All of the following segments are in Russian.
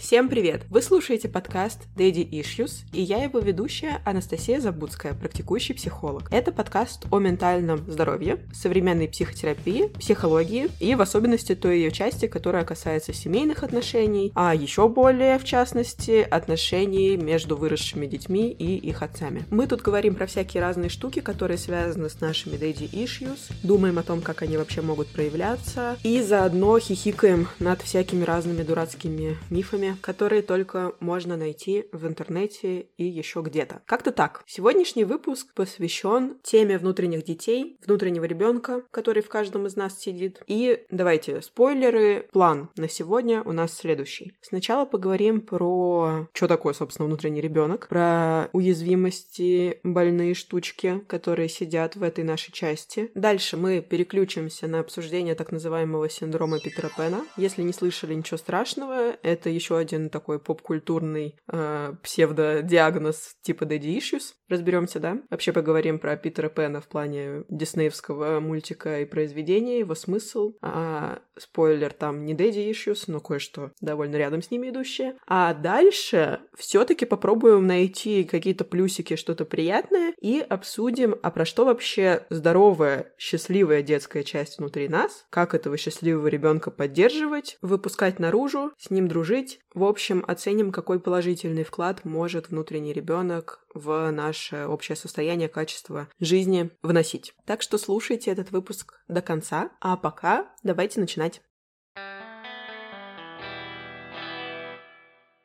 Всем привет! Вы слушаете подкаст Daddy Issues, и я его ведущая Анастасия Забудская, практикующий психолог. Это подкаст о ментальном здоровье, современной психотерапии, психологии и в особенности той ее части, которая касается семейных отношений, а еще более, в частности, отношений между выросшими детьми и их отцами. Мы тут говорим про всякие разные штуки, которые связаны с нашими Daddy Issues, думаем о том, как они вообще могут проявляться, и заодно хихикаем над всякими разными дурацкими мифами, которые только можно найти в интернете и еще где-то. Как-то так. Сегодняшний выпуск посвящен теме внутренних детей, внутреннего ребенка, который в каждом из нас сидит. И давайте спойлеры. План на сегодня у нас следующий. Сначала поговорим про что такое, собственно, внутренний ребенок, про уязвимости, больные штучки, которые сидят в этой нашей части. Дальше мы переключимся на обсуждение так называемого синдрома Питера Пена. Если не слышали ничего страшного, это еще один такой поп-культурный э, псевдодиагноз типа Daddy Issues. Разберемся, да? Вообще поговорим про Питера Пэна в плане диснеевского мультика и произведения, его смысл. А, спойлер, там не Daddy Issues, но кое-что довольно рядом с ними идущее. А дальше все таки попробуем найти какие-то плюсики, что-то приятное и обсудим, а про что вообще здоровая, счастливая детская часть внутри нас, как этого счастливого ребенка поддерживать, выпускать наружу, с ним дружить, в общем, оценим, какой положительный вклад может внутренний ребенок в наше общее состояние, качество жизни вносить. Так что слушайте этот выпуск до конца, а пока давайте начинать.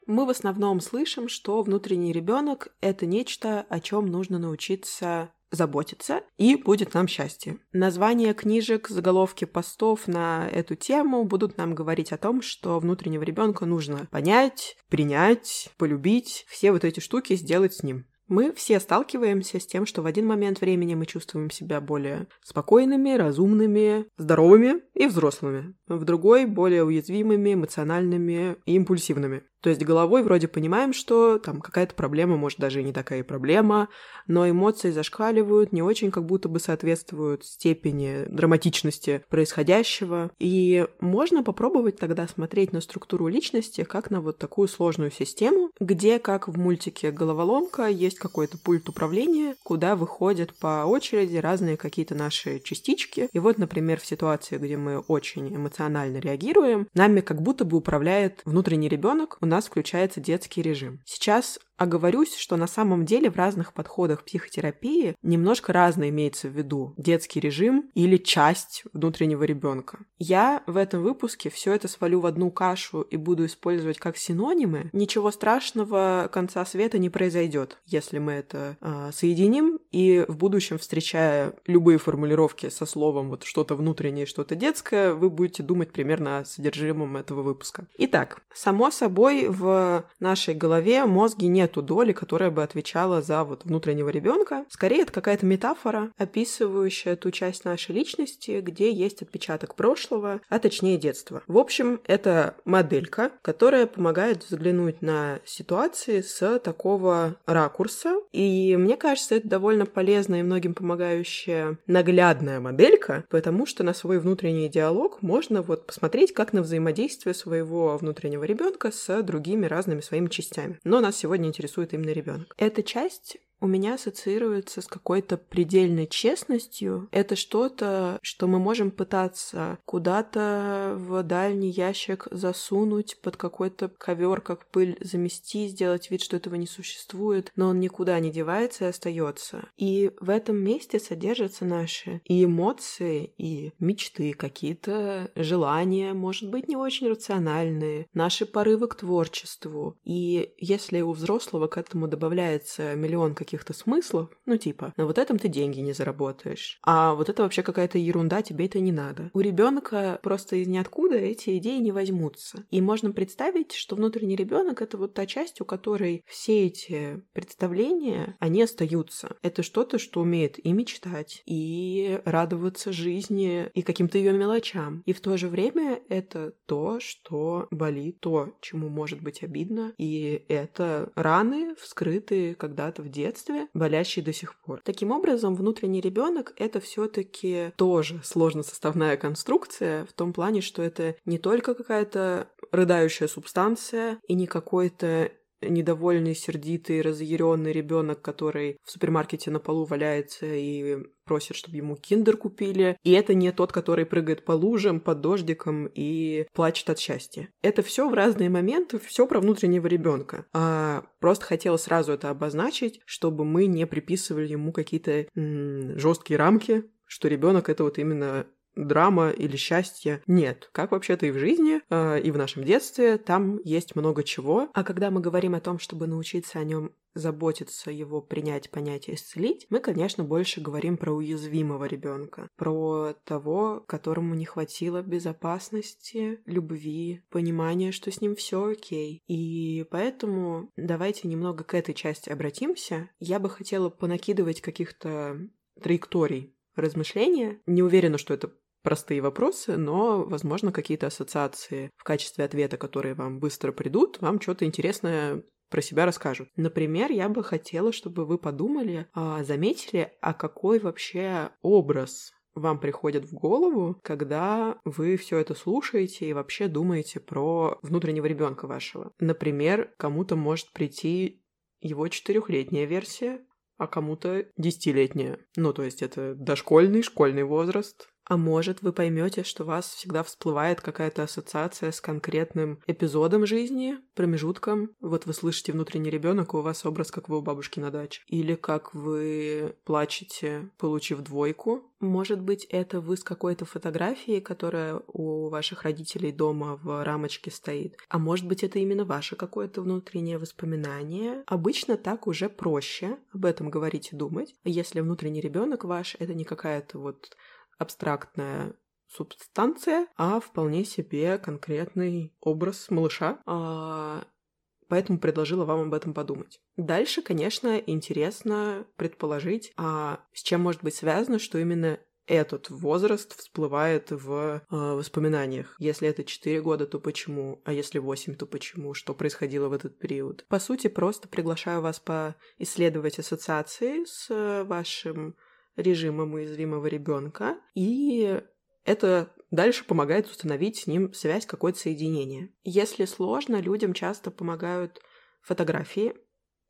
Мы в основном слышим, что внутренний ребенок это нечто, о чем нужно научиться заботиться, и будет нам счастье. Названия книжек, заголовки постов на эту тему будут нам говорить о том, что внутреннего ребенка нужно понять, принять, полюбить, все вот эти штуки сделать с ним. Мы все сталкиваемся с тем, что в один момент времени мы чувствуем себя более спокойными, разумными, здоровыми и взрослыми. В другой — более уязвимыми, эмоциональными и импульсивными. То есть головой вроде понимаем, что там какая-то проблема, может, даже и не такая проблема, но эмоции зашкаливают, не очень как будто бы соответствуют степени драматичности происходящего. И можно попробовать тогда смотреть на структуру личности как на вот такую сложную систему, где, как в мультике «Головоломка», есть какой-то пульт управления, куда выходят по очереди разные какие-то наши частички. И вот, например, в ситуации, где мы очень эмоционально реагируем, нами как будто бы управляет внутренний ребенок, у нас включается детский режим. Сейчас Оговорюсь, что на самом деле в разных подходах психотерапии немножко разно имеется в виду детский режим или часть внутреннего ребенка. Я в этом выпуске все это свалю в одну кашу и буду использовать как синонимы. Ничего страшного конца света не произойдет, если мы это э, соединим и в будущем, встречая любые формулировки со словом вот что-то внутреннее, что-то детское, вы будете думать примерно о содержимом этого выпуска. Итак, само собой в нашей голове мозги не нету доли, которая бы отвечала за вот внутреннего ребенка. Скорее, это какая-то метафора, описывающая ту часть нашей личности, где есть отпечаток прошлого, а точнее детства. В общем, это моделька, которая помогает взглянуть на ситуации с такого ракурса. И мне кажется, это довольно полезная и многим помогающая наглядная моделька, потому что на свой внутренний диалог можно вот посмотреть, как на взаимодействие своего внутреннего ребенка с другими разными своими частями. Но нас сегодня интересует именно ребенок. Эта часть у меня ассоциируется с какой-то предельной честностью. Это что-то, что мы можем пытаться куда-то в дальний ящик засунуть, под какой-то ковер, как пыль замести, сделать вид, что этого не существует, но он никуда не девается и остается. И в этом месте содержатся наши и эмоции, и мечты, какие-то желания, может быть, не очень рациональные, наши порывы к творчеству. И если у взрослого к этому добавляется миллион каких-то смыслов, ну типа, на вот этом ты деньги не заработаешь, а вот это вообще какая-то ерунда, тебе это не надо. У ребенка просто из ниоткуда эти идеи не возьмутся. И можно представить, что внутренний ребенок это вот та часть, у которой все эти представления, они остаются. Это что-то, что умеет и мечтать, и радоваться жизни, и каким-то ее мелочам. И в то же время это то, что болит, то, чему может быть обидно, и это раны, вскрытые когда-то в детстве, детстве, болящий до сих пор. Таким образом, внутренний ребенок это все-таки тоже сложно составная конструкция в том плане, что это не только какая-то рыдающая субстанция и не какой-то недовольный, сердитый, разъяренный ребенок, который в супермаркете на полу валяется и просит, чтобы ему киндер купили. И это не тот, который прыгает по лужам, под дождиком и плачет от счастья. Это все в разные моменты, все про внутреннего ребенка. А просто хотела сразу это обозначить, чтобы мы не приписывали ему какие-то жесткие рамки, что ребенок это вот именно драма или счастье. Нет. Как вообще-то и в жизни, э, и в нашем детстве, там есть много чего. А когда мы говорим о том, чтобы научиться о нем заботиться, его принять, понять и исцелить, мы, конечно, больше говорим про уязвимого ребенка, про того, которому не хватило безопасности, любви, понимания, что с ним все окей. И поэтому давайте немного к этой части обратимся. Я бы хотела понакидывать каких-то траекторий размышления. Не уверена, что это простые вопросы, но, возможно, какие-то ассоциации в качестве ответа, которые вам быстро придут, вам что-то интересное про себя расскажут. Например, я бы хотела, чтобы вы подумали, а, заметили, а какой вообще образ вам приходит в голову, когда вы все это слушаете и вообще думаете про внутреннего ребенка вашего. Например, кому-то может прийти его четырехлетняя версия, а кому-то десятилетняя. Ну, то есть это дошкольный, школьный возраст, а может, вы поймете, что у вас всегда всплывает какая-то ассоциация с конкретным эпизодом жизни, промежутком. Вот вы слышите внутренний ребенок, у вас образ, как вы у бабушки на даче. Или как вы плачете, получив двойку. Может быть, это вы с какой-то фотографией, которая у ваших родителей дома в рамочке стоит. А может быть, это именно ваше какое-то внутреннее воспоминание. Обычно так уже проще об этом говорить и думать. Если внутренний ребенок ваш, это не какая-то вот абстрактная субстанция, а вполне себе конкретный образ малыша. А, поэтому предложила вам об этом подумать. Дальше, конечно, интересно предположить, а с чем может быть связано, что именно этот возраст всплывает в э, воспоминаниях. Если это 4 года, то почему? А если 8, то почему? Что происходило в этот период? По сути, просто приглашаю вас поисследовать ассоциации с вашим режимом уязвимого ребенка, и это дальше помогает установить с ним связь, какое-то соединение. Если сложно, людям часто помогают фотографии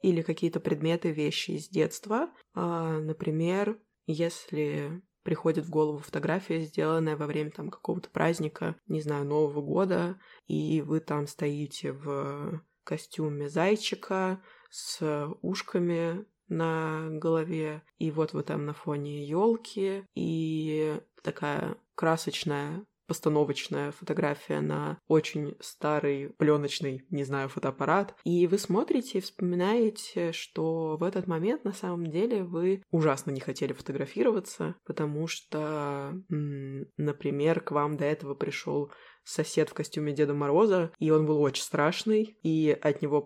или какие-то предметы, вещи из детства. А, например, если приходит в голову фотография, сделанная во время там какого-то праздника, не знаю, Нового года, и вы там стоите в костюме зайчика с ушками на голове, и вот вы там на фоне елки, и такая красочная постановочная фотография на очень старый пленочный, не знаю, фотоаппарат. И вы смотрите и вспоминаете, что в этот момент на самом деле вы ужасно не хотели фотографироваться, потому что, например, к вам до этого пришел сосед в костюме Деда Мороза, и он был очень страшный, и от него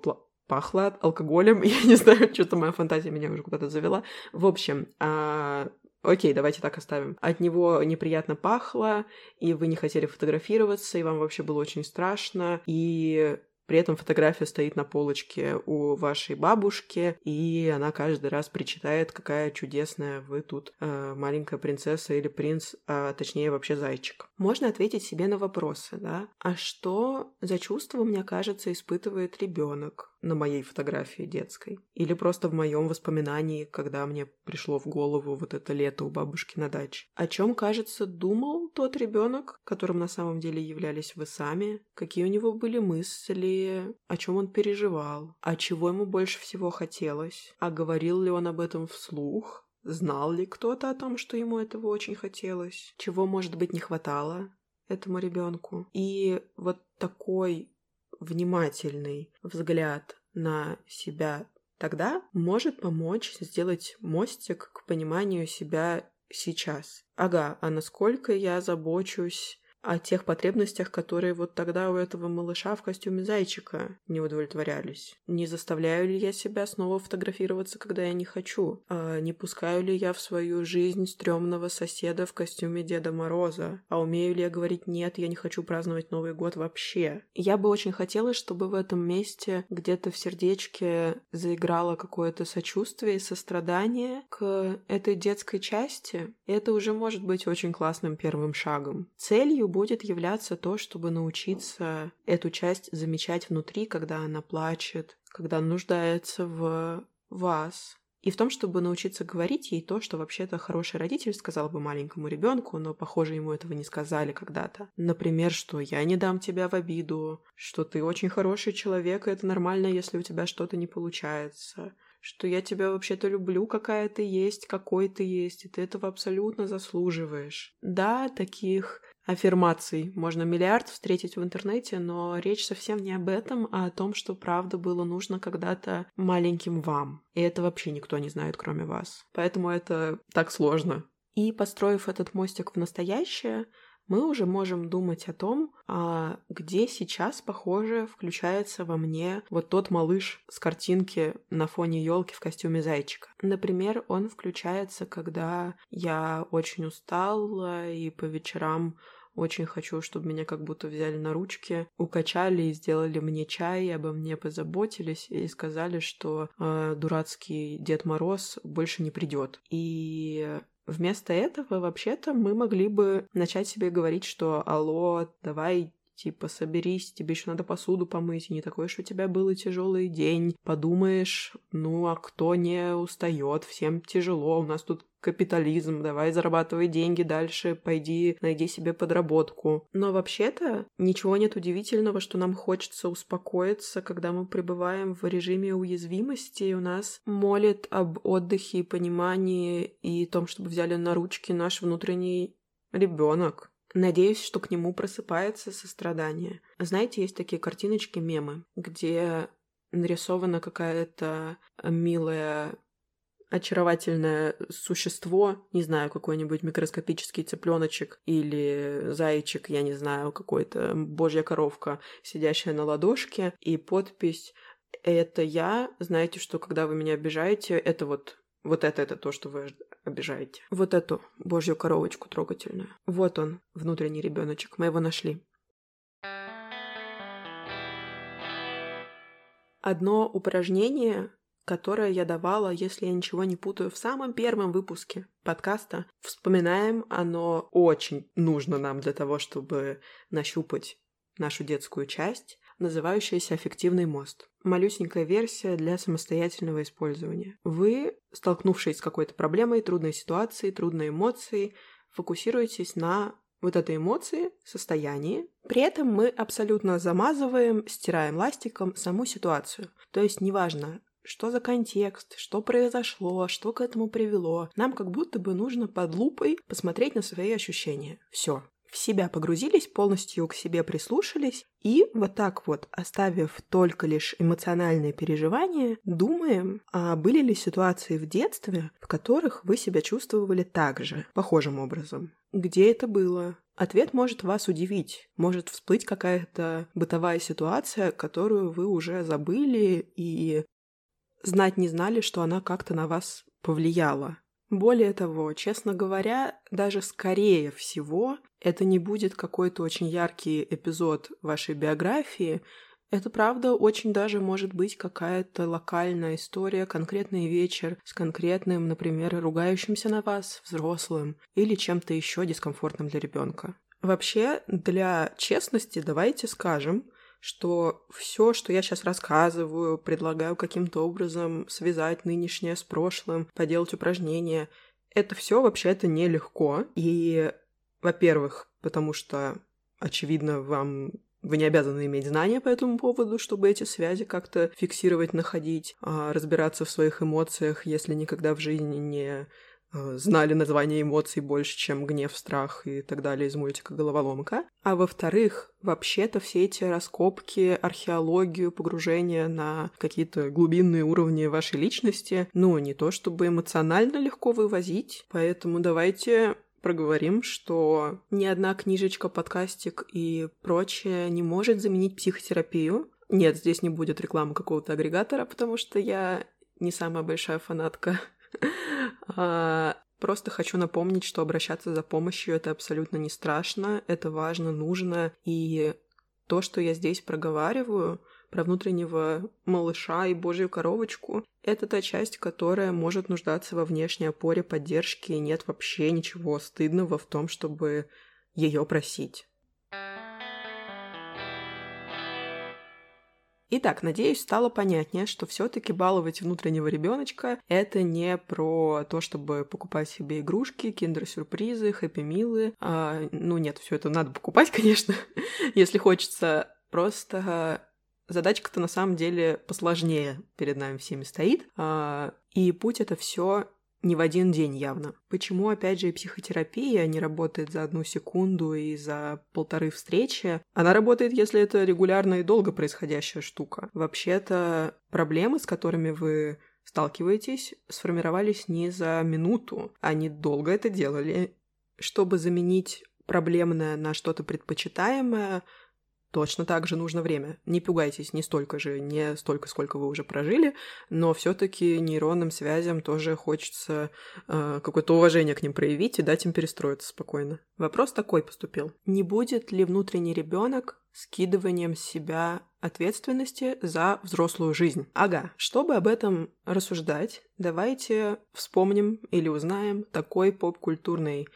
пахло алкоголем. Я не знаю, что-то моя фантазия меня уже куда-то завела. В общем, а, Окей, давайте так оставим. От него неприятно пахло, и вы не хотели фотографироваться, и вам вообще было очень страшно, и при этом фотография стоит на полочке у вашей бабушки, и она каждый раз причитает, какая чудесная вы тут э, маленькая принцесса или принц, а точнее вообще зайчик. Можно ответить себе на вопросы, да? А что за чувство, мне кажется, испытывает ребенок? На моей фотографии детской. Или просто в моем воспоминании, когда мне пришло в голову вот это лето у бабушки на даче. О чем, кажется, думал тот ребенок, которым на самом деле являлись вы сами? Какие у него были мысли? О чем он переживал? А чего ему больше всего хотелось? А говорил ли он об этом вслух? Знал ли кто-то о том, что ему этого очень хотелось? Чего, может быть, не хватало этому ребенку? И вот такой внимательный взгляд на себя тогда может помочь сделать мостик к пониманию себя сейчас. Ага, а насколько я забочусь о тех потребностях, которые вот тогда у этого малыша в костюме зайчика не удовлетворялись. Не заставляю ли я себя снова фотографироваться, когда я не хочу? А не пускаю ли я в свою жизнь стрёмного соседа в костюме Деда Мороза? А умею ли я говорить «нет, я не хочу праздновать Новый год вообще»? Я бы очень хотела, чтобы в этом месте где-то в сердечке заиграло какое-то сочувствие и сострадание к этой детской части. И это уже может быть очень классным первым шагом. Целью будет являться то, чтобы научиться эту часть замечать внутри, когда она плачет, когда нуждается в вас, и в том, чтобы научиться говорить ей то, что вообще-то хороший родитель сказал бы маленькому ребенку, но, похоже, ему этого не сказали когда-то. Например, что я не дам тебя в обиду, что ты очень хороший человек, и это нормально, если у тебя что-то не получается, что я тебя вообще-то люблю, какая ты есть, какой ты есть, и ты этого абсолютно заслуживаешь. Да, таких аффирмаций можно миллиард встретить в интернете, но речь совсем не об этом, а о том, что правда было нужно когда-то маленьким вам. И это вообще никто не знает, кроме вас. Поэтому это так сложно. И построив этот мостик в настоящее, мы уже можем думать о том, а где сейчас, похоже, включается во мне вот тот малыш с картинки на фоне елки в костюме зайчика. Например, он включается, когда я очень устала и по вечерам очень хочу, чтобы меня как будто взяли на ручки, укачали и сделали мне чай, и обо мне позаботились и сказали, что э, дурацкий Дед Мороз больше не придет. И Вместо этого, вообще-то, мы могли бы начать себе говорить, что «Алло, давай типа, соберись, тебе еще надо посуду помыть, и не такой, что у тебя был и тяжелый день. Подумаешь, ну, а кто не устает, всем тяжело, у нас тут капитализм, давай зарабатывай деньги дальше, пойди найди себе подработку. Но вообще-то ничего нет удивительного, что нам хочется успокоиться, когда мы пребываем в режиме уязвимости, и у нас молит об отдыхе и понимании и том, чтобы взяли на ручки наш внутренний ребенок. Надеюсь, что к нему просыпается сострадание. Знаете, есть такие картиночки, мемы, где нарисована какая-то милая очаровательное существо, не знаю, какой-нибудь микроскопический цыпленочек или зайчик, я не знаю, какой-то божья коровка, сидящая на ладошке, и подпись «Это я, знаете, что когда вы меня обижаете, это вот вот это это то, что вы обижаете. Вот эту божью коровочку трогательную. Вот он, внутренний ребеночек. Мы его нашли. Одно упражнение, которое я давала, если я ничего не путаю, в самом первом выпуске подкаста. Вспоминаем, оно очень нужно нам для того, чтобы нащупать нашу детскую часть называющаяся «Аффективный мост». Малюсенькая версия для самостоятельного использования. Вы, столкнувшись с какой-то проблемой, трудной ситуацией, трудной эмоцией, фокусируетесь на вот этой эмоции, состоянии. При этом мы абсолютно замазываем, стираем ластиком саму ситуацию. То есть неважно, что за контекст, что произошло, что к этому привело. Нам как будто бы нужно под лупой посмотреть на свои ощущения. Все в себя погрузились, полностью к себе прислушались и вот так вот, оставив только лишь эмоциональные переживания, думаем, а были ли ситуации в детстве, в которых вы себя чувствовали так же, похожим образом. Где это было? Ответ может вас удивить. Может всплыть какая-то бытовая ситуация, которую вы уже забыли и знать не знали, что она как-то на вас повлияла. Более того, честно говоря, даже скорее всего, это не будет какой-то очень яркий эпизод вашей биографии, это правда очень даже может быть какая-то локальная история, конкретный вечер с конкретным, например, ругающимся на вас взрослым или чем-то еще дискомфортным для ребенка. Вообще, для честности давайте скажем, что все, что я сейчас рассказываю, предлагаю каким-то образом связать нынешнее с прошлым, поделать упражнения, это все вообще-то нелегко. И, во-первых, потому что, очевидно, вам вы не обязаны иметь знания по этому поводу, чтобы эти связи как-то фиксировать, находить, а разбираться в своих эмоциях, если никогда в жизни не знали название эмоций больше, чем гнев, страх и так далее из мультика «Головоломка». А во-вторых, вообще-то все эти раскопки, археологию, погружение на какие-то глубинные уровни вашей личности, ну, не то чтобы эмоционально легко вывозить, поэтому давайте проговорим, что ни одна книжечка, подкастик и прочее не может заменить психотерапию. Нет, здесь не будет рекламы какого-то агрегатора, потому что я не самая большая фанатка просто хочу напомнить, что обращаться за помощью это абсолютно не страшно, это важно, нужно. И то, что я здесь проговариваю про внутреннего малыша и божью коровочку, это та часть, которая может нуждаться во внешней опоре, поддержки, и нет вообще ничего стыдного в том, чтобы ее просить. Итак, надеюсь, стало понятнее, что все-таки баловать внутреннего ребеночка это не про то, чтобы покупать себе игрушки, киндер-сюрпризы, хэппи-милы. А, ну нет, все это надо покупать, конечно, если хочется. Просто задачка-то на самом деле посложнее перед нами всеми стоит. А, и путь это все не в один день явно. Почему, опять же, психотерапия не работает за одну секунду и за полторы встречи? Она работает, если это регулярно и долго происходящая штука. Вообще-то проблемы, с которыми вы сталкиваетесь, сформировались не за минуту. Они долго это делали. Чтобы заменить проблемное на что-то предпочитаемое, Точно так же нужно время. Не пугайтесь, не столько же, не столько, сколько вы уже прожили, но все-таки нейронным связям тоже хочется э, какое-то уважение к ним проявить и дать им перестроиться спокойно. Вопрос такой поступил. Не будет ли внутренний ребенок скидыванием себя ответственности за взрослую жизнь. Ага, чтобы об этом рассуждать, давайте вспомним или узнаем такой поп-культурный,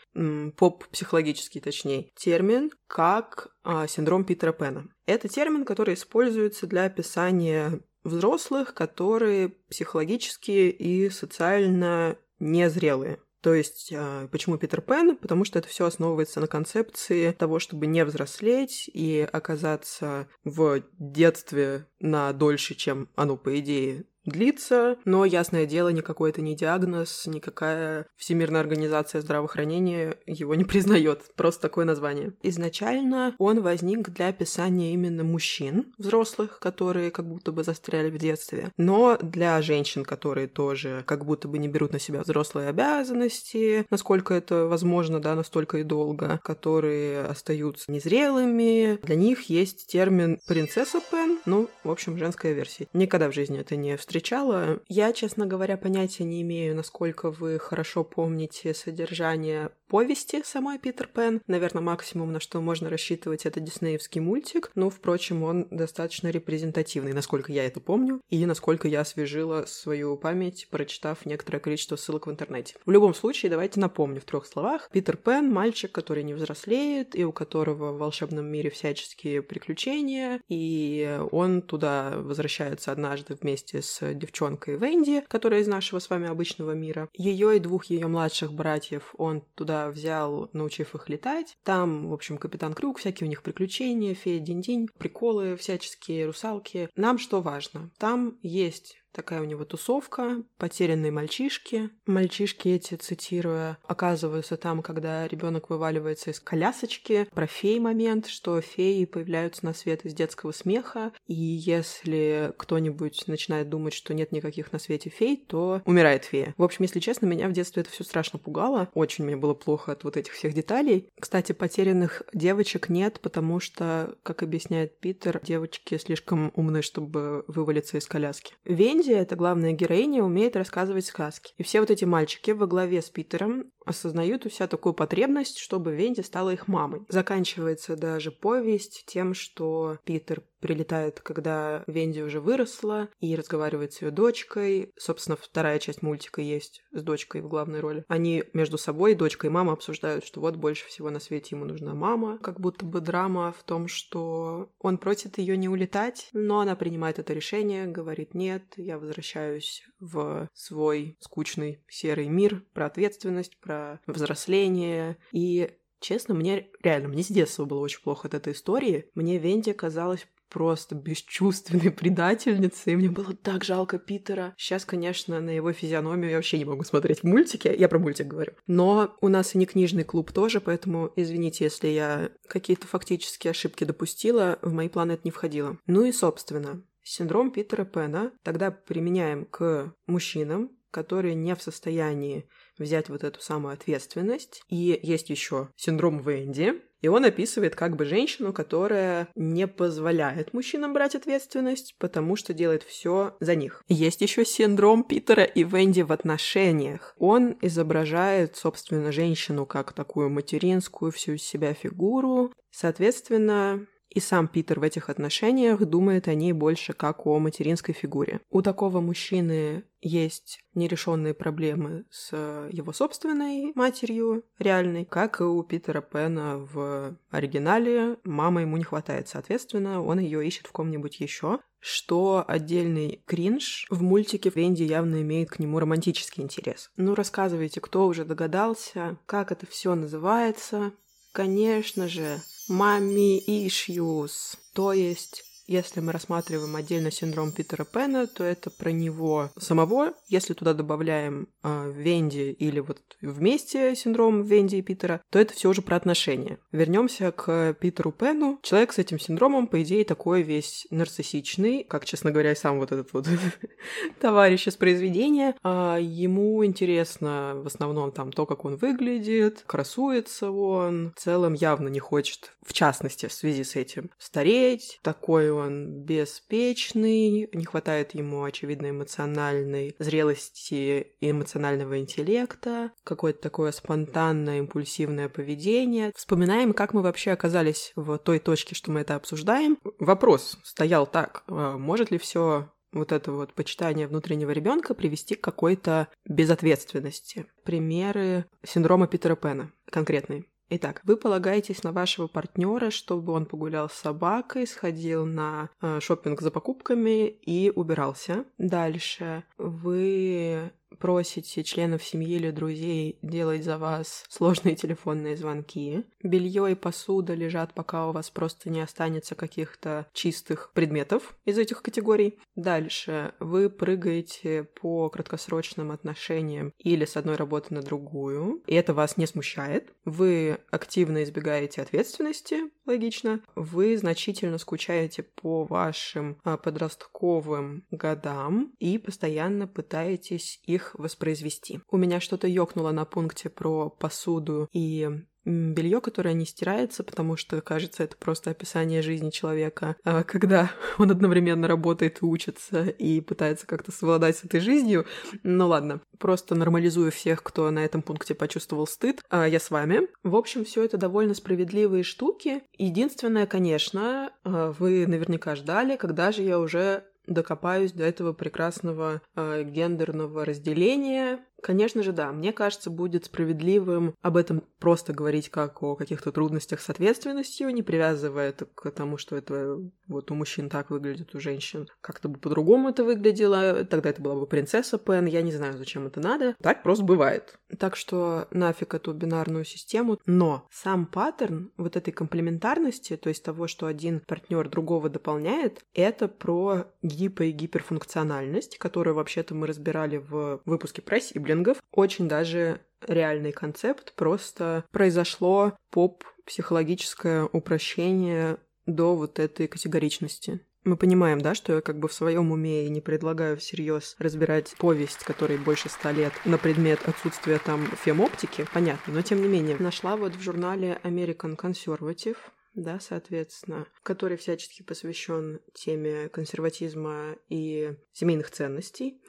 поп-психологический, точнее, термин, как а, синдром Питера Пэна. Это термин, который используется для описания взрослых, которые психологически и социально незрелые. То есть, а, почему Питер Пен? Потому что это все основывается на концепции того, чтобы не взрослеть и оказаться в детстве на дольше, чем оно, по идее, длится, но, ясное дело, никакой это не диагноз, никакая Всемирная организация здравоохранения его не признает, просто такое название. Изначально он возник для описания именно мужчин, взрослых, которые как будто бы застряли в детстве, но для женщин, которые тоже как будто бы не берут на себя взрослые обязанности, насколько это возможно, да, настолько и долго, которые остаются незрелыми, для них есть термин «принцесса Пен», ну, в общем, женская версия. Никогда в жизни это не встречалось встречала. Я, честно говоря, понятия не имею, насколько вы хорошо помните содержание повести самой Питер Пен. Наверное, максимум, на что можно рассчитывать, это диснеевский мультик. Но, впрочем, он достаточно репрезентативный, насколько я это помню, и насколько я освежила свою память, прочитав некоторое количество ссылок в интернете. В любом случае, давайте напомню в трех словах. Питер Пен — мальчик, который не взрослеет, и у которого в волшебном мире всяческие приключения, и он туда возвращается однажды вместе с девчонкой Венди, которая из нашего с вами обычного мира. Ее и двух ее младших братьев он туда взял, научив их летать. Там, в общем, капитан Крюк, всякие у них приключения, фея Динь-Динь, приколы всяческие, русалки. Нам что важно? Там есть Такая у него тусовка, потерянные мальчишки. Мальчишки эти, цитируя, оказываются там, когда ребенок вываливается из колясочки. Про фей момент, что феи появляются на свет из детского смеха. И если кто-нибудь начинает думать, что нет никаких на свете фей, то умирает фея. В общем, если честно, меня в детстве это все страшно пугало. Очень мне было плохо от вот этих всех деталей. Кстати, потерянных девочек нет, потому что, как объясняет Питер, девочки слишком умны, чтобы вывалиться из коляски. Вень Линдия, эта главная героиня, умеет рассказывать сказки. И все вот эти мальчики во главе с Питером осознают у себя такую потребность, чтобы Венди стала их мамой. Заканчивается даже повесть тем, что Питер прилетает, когда Венди уже выросла, и разговаривает с ее дочкой. Собственно, вторая часть мультика есть с дочкой в главной роли. Они между собой, дочка и мама, обсуждают, что вот больше всего на свете ему нужна мама. Как будто бы драма в том, что он просит ее не улетать, но она принимает это решение, говорит, нет, я возвращаюсь в свой скучный серый мир про ответственность, про взросление. И Честно, мне реально, мне с детства было очень плохо от этой истории. Мне Венди казалась просто бесчувственной предательницей. И мне было так жалко Питера. Сейчас, конечно, на его физиономию я вообще не могу смотреть в мультике. Я про мультик говорю. Но у нас и не книжный клуб тоже, поэтому извините, если я какие-то фактические ошибки допустила. В мои планы это не входило. Ну и, собственно, синдром Питера Пэна тогда применяем к мужчинам, которые не в состоянии взять вот эту самую ответственность. И есть еще синдром Венди, и он описывает как бы женщину, которая не позволяет мужчинам брать ответственность, потому что делает все за них. Есть еще синдром Питера и Венди в отношениях. Он изображает, собственно, женщину как такую материнскую всю себя фигуру. Соответственно, и сам Питер в этих отношениях думает о ней больше как о материнской фигуре. У такого мужчины есть нерешенные проблемы с его собственной матерью реальной, как и у Питера Пена в оригинале. Мама ему не хватает, соответственно, он ее ищет в ком-нибудь еще что отдельный кринж в мультике Венди явно имеет к нему романтический интерес. Ну, рассказывайте, кто уже догадался, как это все называется. Конечно же, мами issues, то есть если мы рассматриваем отдельно синдром Питера Пэна, то это про него самого. Если туда добавляем э, Венди или вот вместе синдром Венди и Питера, то это все уже про отношения. Вернемся к Питеру Пену. Человек с этим синдромом, по идее, такой весь нарциссичный, как, честно говоря, и сам вот этот вот товарищ из произведения. А ему интересно в основном там то, как он выглядит, красуется он. В целом явно не хочет, в частности, в связи с этим, стареть. Такой он беспечный, не хватает ему, очевидно, эмоциональной зрелости и эмоционального интеллекта, какое-то такое спонтанное, импульсивное поведение. Вспоминаем, как мы вообще оказались в той точке, что мы это обсуждаем. Вопрос стоял так, а может ли все вот это вот почитание внутреннего ребенка привести к какой-то безответственности. Примеры синдрома Питера Пэна конкретные. Итак, вы полагаетесь на вашего партнера, чтобы он погулял с собакой, сходил на э, шопинг за покупками и убирался. Дальше вы просите членов семьи или друзей делать за вас сложные телефонные звонки. Белье и посуда лежат, пока у вас просто не останется каких-то чистых предметов из этих категорий. Дальше вы прыгаете по краткосрочным отношениям или с одной работы на другую, и это вас не смущает. Вы активно избегаете ответственности, логично. Вы значительно скучаете по вашим а, подростковым годам и постоянно пытаетесь их воспроизвести. У меня что-то ёкнуло на пункте про посуду и белье, которое не стирается, потому что, кажется, это просто описание жизни человека, а когда он одновременно работает и учится и пытается как-то совладать с этой жизнью. Ну ладно, просто нормализую всех, кто на этом пункте почувствовал стыд. А я с вами. В общем, все это довольно справедливые штуки. Единственное, конечно, а, вы наверняка ждали, когда же я уже докопаюсь до этого прекрасного э, гендерного разделения Конечно же, да. Мне кажется, будет справедливым об этом просто говорить как о каких-то трудностях с ответственностью, не привязывая это к тому, что это вот у мужчин так выглядит, у женщин как-то бы по-другому это выглядело. Тогда это была бы принцесса Пен. Я не знаю, зачем это надо. Так просто бывает. Так что нафиг эту бинарную систему. Но сам паттерн вот этой комплементарности, то есть того, что один партнер другого дополняет, это про гипо- и гиперфункциональность, которую вообще-то мы разбирали в выпуске про Сиблинг сиблингов. Очень даже реальный концепт. Просто произошло поп-психологическое упрощение до вот этой категоричности. Мы понимаем, да, что я как бы в своем уме и не предлагаю всерьез разбирать повесть, которой больше ста лет, на предмет отсутствия там фемоптики, понятно, но тем не менее. Нашла вот в журнале American Conservative да, соответственно, который всячески посвящен теме консерватизма и семейных ценностей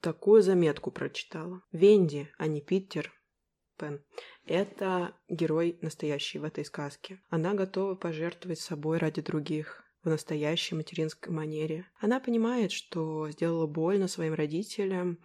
такую заметку прочитала. Венди, а не Питер Пен. Это герой настоящий в этой сказке. Она готова пожертвовать собой ради других в настоящей материнской манере. Она понимает, что сделала больно своим родителям,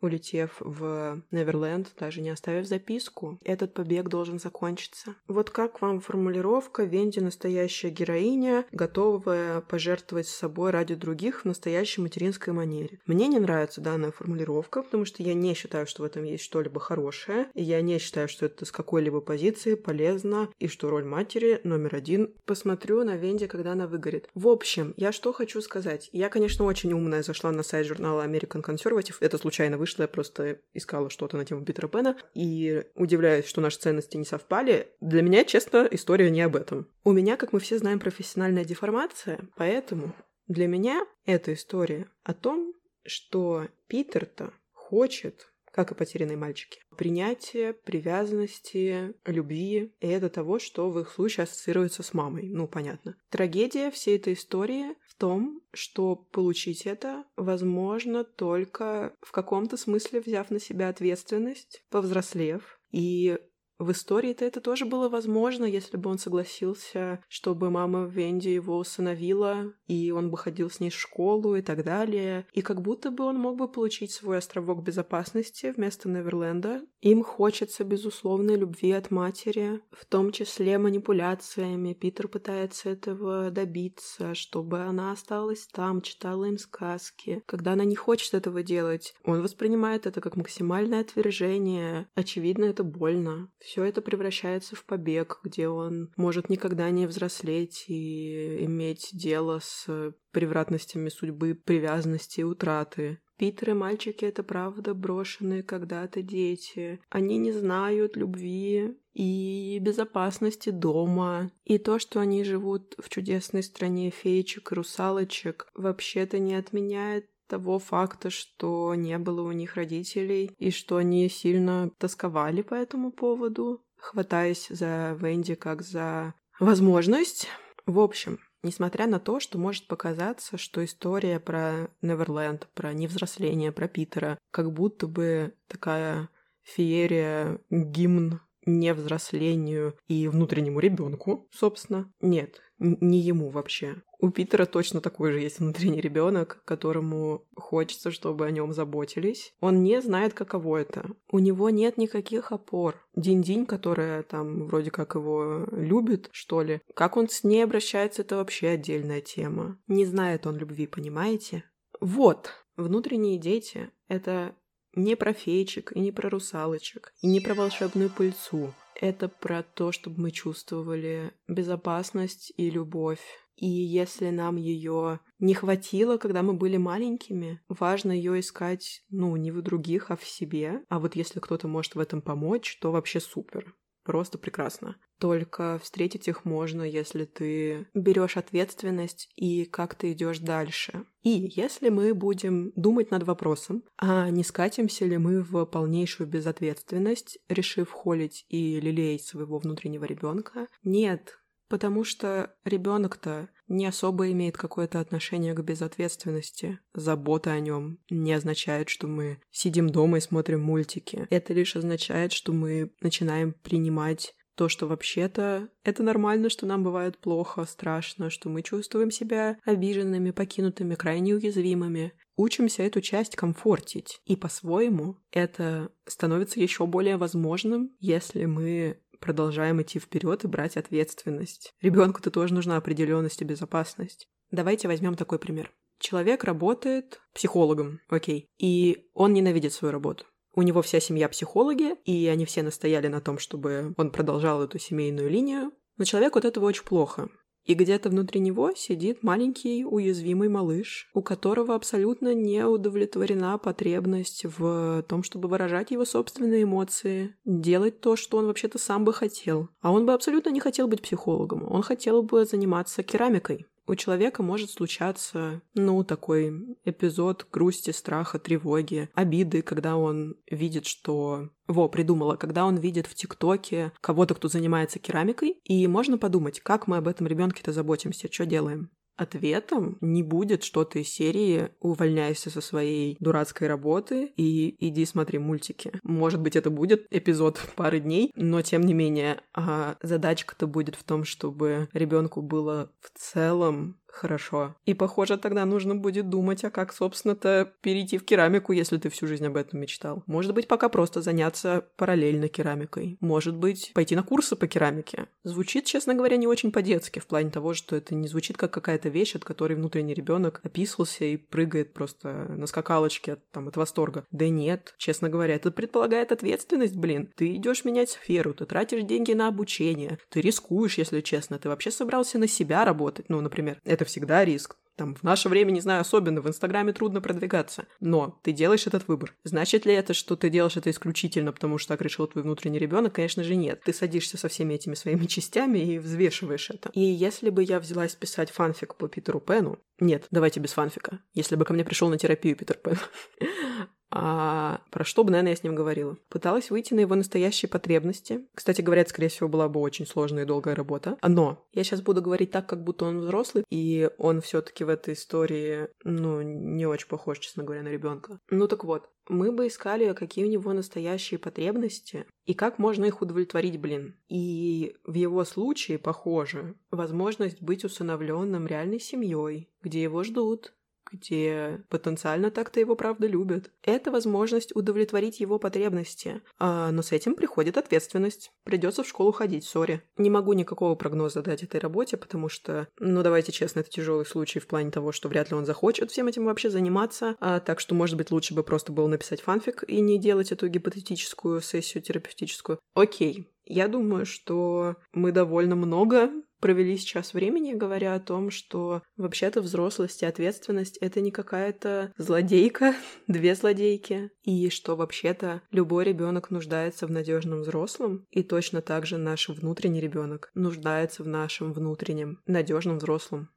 улетев в Неверленд, даже не оставив записку. Этот побег должен закончиться. Вот как вам формулировка «Венди настоящая героиня, готовая пожертвовать собой ради других в настоящей материнской манере». Мне не нравится данная формулировка, потому что я не считаю, что в этом есть что-либо хорошее, и я не считаю, что это с какой-либо позиции полезно, и что роль матери номер один. Посмотрю на Венди, когда она выгорит. В общем, я что хочу сказать. Я, конечно, очень умная, зашла на сайт журнала American Conservative. Это случайно вышло, я просто искала что-то на тему Питера Пэна и удивляюсь, что наши ценности не совпали. Для меня, честно, история не об этом. У меня, как мы все знаем, профессиональная деформация, поэтому для меня эта история о том, что Питер-то хочет как и потерянные мальчики. Принятие, привязанности, любви, это того, что в их случае ассоциируется с мамой. Ну, понятно. Трагедия всей этой истории в том, что получить это возможно только в каком-то смысле взяв на себя ответственность, повзрослев и В истории-то это тоже было возможно, если бы он согласился, чтобы мама Венди его усыновила, и он бы ходил с ней в школу и так далее. И как будто бы он мог бы получить свой островок безопасности вместо Неверленда. Им хочется безусловной любви от матери, в том числе манипуляциями. Питер пытается этого добиться, чтобы она осталась там, читала им сказки. Когда она не хочет этого делать, он воспринимает это как максимальное отвержение. Очевидно, это больно. Все это превращается в побег, где он может никогда не взрослеть и иметь дело с превратностями судьбы, привязанности и утраты. Питер и мальчики — это правда брошенные когда-то дети. Они не знают любви и безопасности дома. И то, что они живут в чудесной стране феечек и русалочек, вообще-то не отменяет того факта, что не было у них родителей и что они сильно тосковали по этому поводу, хватаясь за Венди как за возможность. В общем, несмотря на то, что может показаться, что история про Неверленд, про невзросление, про Питера, как будто бы такая феерия, гимн невзрослению и внутреннему ребенку, собственно. Нет, не ему вообще. У Питера точно такой же есть внутренний ребенок, которому хочется, чтобы о нем заботились. Он не знает, каково это. У него нет никаких опор. Динь-динь, которая там вроде как его любит, что ли. Как он с ней обращается, это вообще отдельная тема. Не знает он любви, понимаете? Вот, внутренние дети — это не про феечек и не про русалочек, и не про волшебную пыльцу. Это про то, чтобы мы чувствовали безопасность и любовь. И если нам ее не хватило, когда мы были маленькими, важно ее искать, ну, не в других, а в себе. А вот если кто-то может в этом помочь, то вообще супер. Просто прекрасно. Только встретить их можно, если ты берешь ответственность и как ты идешь дальше. И если мы будем думать над вопросом, а не скатимся ли мы в полнейшую безответственность, решив холить и лелеять своего внутреннего ребенка, нет, Потому что ребенок-то не особо имеет какое-то отношение к безответственности. Забота о нем не означает, что мы сидим дома и смотрим мультики. Это лишь означает, что мы начинаем принимать то, что вообще-то это нормально, что нам бывает плохо, страшно, что мы чувствуем себя обиженными, покинутыми, крайне уязвимыми. Учимся эту часть комфортить. И по-своему это становится еще более возможным, если мы продолжаем идти вперед и брать ответственность. Ребенку-то тоже нужна определенность и безопасность. Давайте возьмем такой пример. Человек работает психологом, окей, и он ненавидит свою работу. У него вся семья психологи, и они все настояли на том, чтобы он продолжал эту семейную линию. Но человеку от этого очень плохо. И где-то внутри него сидит маленький уязвимый малыш, у которого абсолютно не удовлетворена потребность в том, чтобы выражать его собственные эмоции, делать то, что он вообще-то сам бы хотел. А он бы абсолютно не хотел быть психологом, он хотел бы заниматься керамикой у человека может случаться, ну, такой эпизод грусти, страха, тревоги, обиды, когда он видит, что... Во, придумала, когда он видит в ТикТоке кого-то, кто занимается керамикой, и можно подумать, как мы об этом ребенке-то заботимся, что делаем. Ответом не будет что-то из серии «Увольняйся со своей дурацкой работы и иди смотри мультики». Может быть, это будет эпизод пары дней, но тем не менее, а задачка-то будет в том, чтобы ребенку было в целом Хорошо. И, похоже, тогда нужно будет думать, а как, собственно-то, перейти в керамику, если ты всю жизнь об этом мечтал. Может быть, пока просто заняться параллельно керамикой. Может быть, пойти на курсы по керамике. Звучит, честно говоря, не очень по-детски, в плане того, что это не звучит как какая-то вещь, от которой внутренний ребенок описывался и прыгает просто на скакалочке там, от восторга. Да нет, честно говоря, это предполагает ответственность, блин. Ты идешь менять сферу, ты тратишь деньги на обучение, ты рискуешь, если честно, ты вообще собрался на себя работать, ну, например. Это всегда риск. Там в наше время, не знаю, особенно в Инстаграме трудно продвигаться. Но ты делаешь этот выбор. Значит ли это, что ты делаешь это исключительно, потому что так решил твой внутренний ребенок? Конечно же нет. Ты садишься со всеми этими своими частями и взвешиваешь это. И если бы я взялась писать фанфик по Питеру Пену... Нет, давайте без фанфика. Если бы ко мне пришел на терапию Питер Пен. А про что бы, наверное, я с ним говорила? Пыталась выйти на его настоящие потребности. Кстати говоря, это, скорее всего, была бы очень сложная и долгая работа. Но я сейчас буду говорить так, как будто он взрослый, и он все таки в этой истории, ну, не очень похож, честно говоря, на ребенка. Ну так вот, мы бы искали, какие у него настоящие потребности и как можно их удовлетворить, блин. И в его случае, похоже, возможность быть усыновленным реальной семьей, где его ждут, где потенциально так-то его правда любят. Это возможность удовлетворить его потребности. А, но с этим приходит ответственность. Придется в школу ходить, сори. Не могу никакого прогноза дать этой работе, потому что, ну давайте честно, это тяжелый случай в плане того, что вряд ли он захочет всем этим вообще заниматься. А, так что, может быть, лучше бы просто было написать фанфик и не делать эту гипотетическую сессию терапевтическую. Окей, я думаю, что мы довольно много провели сейчас времени, говоря о том, что вообще-то взрослость и ответственность — это не какая-то злодейка, две злодейки, и что вообще-то любой ребенок нуждается в надежном взрослом, и точно так же наш внутренний ребенок нуждается в нашем внутреннем надежном взрослом.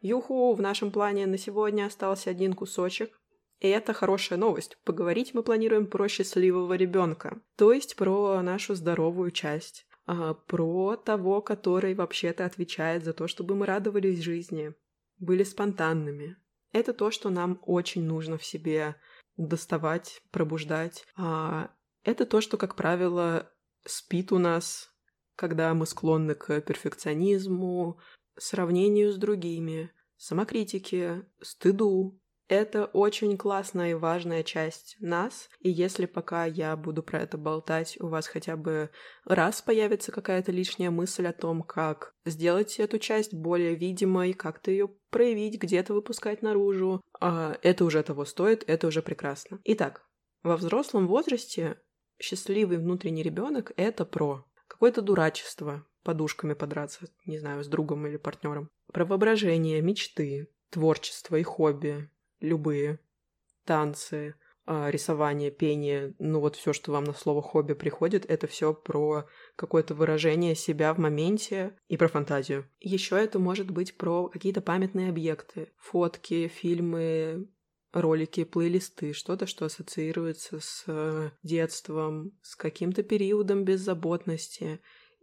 Юху, в нашем плане на сегодня остался один кусочек. И это хорошая новость. Поговорить мы планируем про счастливого ребенка, то есть про нашу здоровую часть, а, про того, который вообще-то отвечает за то, чтобы мы радовались жизни, были спонтанными. Это то, что нам очень нужно в себе доставать, пробуждать. А это то, что, как правило, спит у нас, когда мы склонны к перфекционизму, сравнению с другими, самокритике, стыду, это очень классная и важная часть нас, и если пока я буду про это болтать, у вас хотя бы раз появится какая-то лишняя мысль о том, как сделать эту часть более видимой, как-то ее проявить, где-то выпускать наружу, а, это уже того стоит, это уже прекрасно. Итак, во взрослом возрасте счастливый внутренний ребенок это про какое-то дурачество, подушками подраться, не знаю, с другом или партнером, про воображение, мечты, творчество и хобби, любые. Танцы, а, рисование, пение, ну вот все, что вам на слово хобби приходит, это все про какое-то выражение себя в моменте и про фантазию. Еще это может быть про какие-то памятные объекты, фотки, фильмы, ролики, плейлисты, что-то, что ассоциируется с э, детством, с каким-то периодом беззаботности.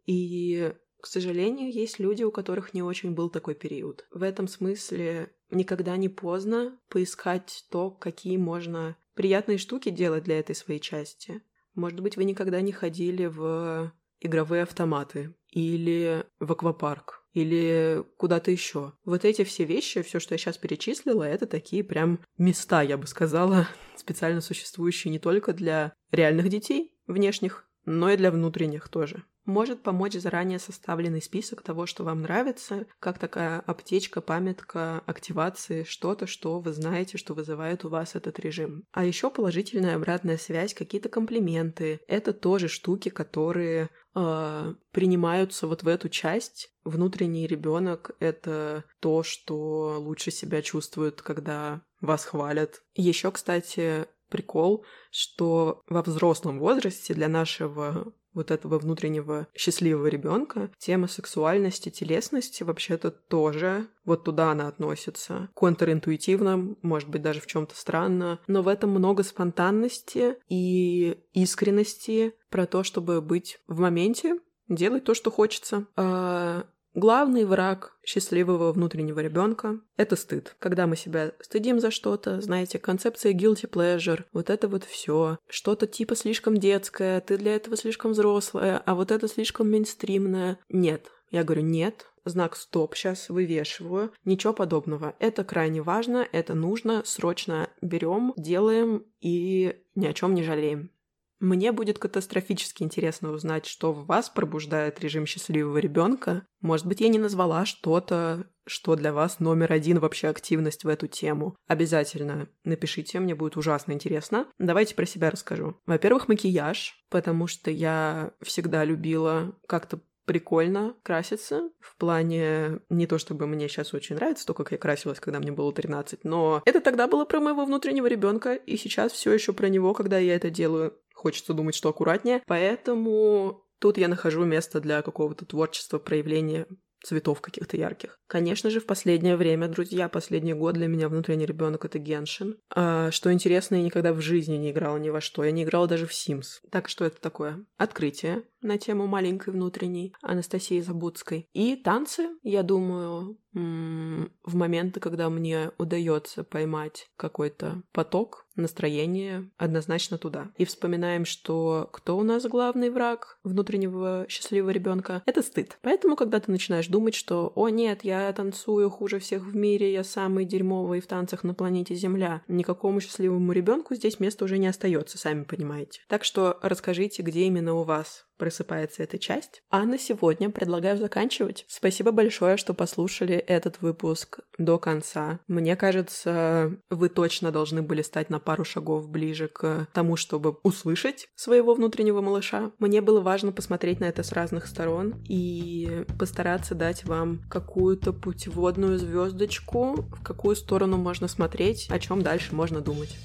И к сожалению, есть люди, у которых не очень был такой период. В этом смысле никогда не поздно поискать то, какие можно приятные штуки делать для этой своей части. Может быть, вы никогда не ходили в игровые автоматы или в аквапарк или куда-то еще. Вот эти все вещи, все, что я сейчас перечислила, это такие прям места, я бы сказала, специально существующие не только для реальных детей внешних, но и для внутренних тоже может помочь заранее составленный список того, что вам нравится, как такая аптечка, памятка активации, что-то, что вы знаете, что вызывает у вас этот режим. А еще положительная обратная связь, какие-то комплименты. Это тоже штуки, которые э, принимаются вот в эту часть. Внутренний ребенок — это то, что лучше себя чувствует, когда вас хвалят. Еще, кстати, прикол, что во взрослом возрасте для нашего вот этого внутреннего счастливого ребенка, тема сексуальности, телесности вообще-то тоже вот туда она относится. Контринтуитивно, может быть, даже в чем-то странно, но в этом много спонтанности и искренности про то, чтобы быть в моменте, делать то, что хочется. А Главный враг счастливого внутреннего ребенка — это стыд. Когда мы себя стыдим за что-то, знаете, концепция guilty pleasure, вот это вот все, что-то типа слишком детское, ты для этого слишком взрослая, а вот это слишком мейнстримное. Нет. Я говорю, нет, знак стоп сейчас вывешиваю. Ничего подобного. Это крайне важно, это нужно, срочно берем, делаем и ни о чем не жалеем. Мне будет катастрофически интересно узнать, что в вас пробуждает режим счастливого ребенка. Может быть, я не назвала что-то, что для вас номер один вообще активность в эту тему. Обязательно напишите, мне будет ужасно интересно. Давайте про себя расскажу. Во-первых, макияж, потому что я всегда любила как-то прикольно краситься. В плане не то, чтобы мне сейчас очень нравится то, как я красилась, когда мне было 13, но это тогда было про моего внутреннего ребенка, и сейчас все еще про него, когда я это делаю хочется думать, что аккуратнее. Поэтому тут я нахожу место для какого-то творчества, проявления цветов каких-то ярких. Конечно же, в последнее время, друзья, последний год для меня внутренний ребенок это Геншин. А, что интересно, я никогда в жизни не играла ни во что. Я не играла даже в Sims. Так что это такое? Открытие на тему маленькой внутренней Анастасии Забудской. И танцы, я думаю, в моменты, когда мне удается поймать какой-то поток, настроение, однозначно туда. И вспоминаем, что кто у нас главный враг внутреннего счастливого ребенка? Это стыд. Поэтому, когда ты начинаешь думать, что «О, нет, я танцую хуже всех в мире, я самый дерьмовый в танцах на планете Земля», никакому счастливому ребенку здесь места уже не остается, сами понимаете. Так что расскажите, где именно у вас просыпается эта часть. А на сегодня предлагаю заканчивать. Спасибо большое, что послушали этот выпуск до конца. Мне кажется, вы точно должны были стать на пару шагов ближе к тому, чтобы услышать своего внутреннего малыша. Мне было важно посмотреть на это с разных сторон и постараться дать вам какую-то путеводную звездочку, в какую сторону можно смотреть, о чем дальше можно думать.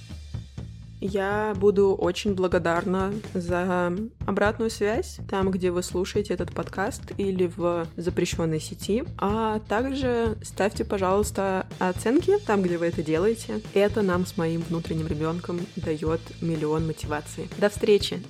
Я буду очень благодарна за обратную связь там, где вы слушаете этот подкаст или в запрещенной сети. А также ставьте, пожалуйста, оценки там, где вы это делаете. Это нам с моим внутренним ребенком дает миллион мотивации. До встречи!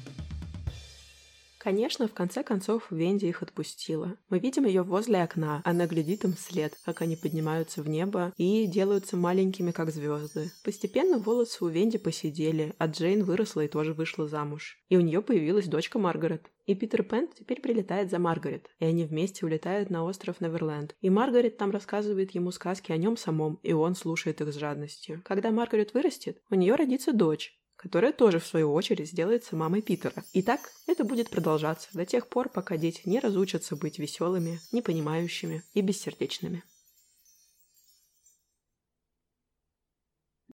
Конечно, в конце концов Венди их отпустила. Мы видим ее возле окна. Она глядит им вслед, как они поднимаются в небо и делаются маленькими, как звезды. Постепенно волосы у Венди посидели, а Джейн выросла и тоже вышла замуж. И у нее появилась дочка Маргарет. И Питер Пен теперь прилетает за Маргарет, и они вместе улетают на остров Неверленд. И Маргарет там рассказывает ему сказки о нем самом, и он слушает их с жадностью. Когда Маргарет вырастет, у нее родится дочь, которая тоже, в свою очередь, сделается мамой Питера. И так это будет продолжаться до тех пор, пока дети не разучатся быть веселыми, непонимающими и бессердечными.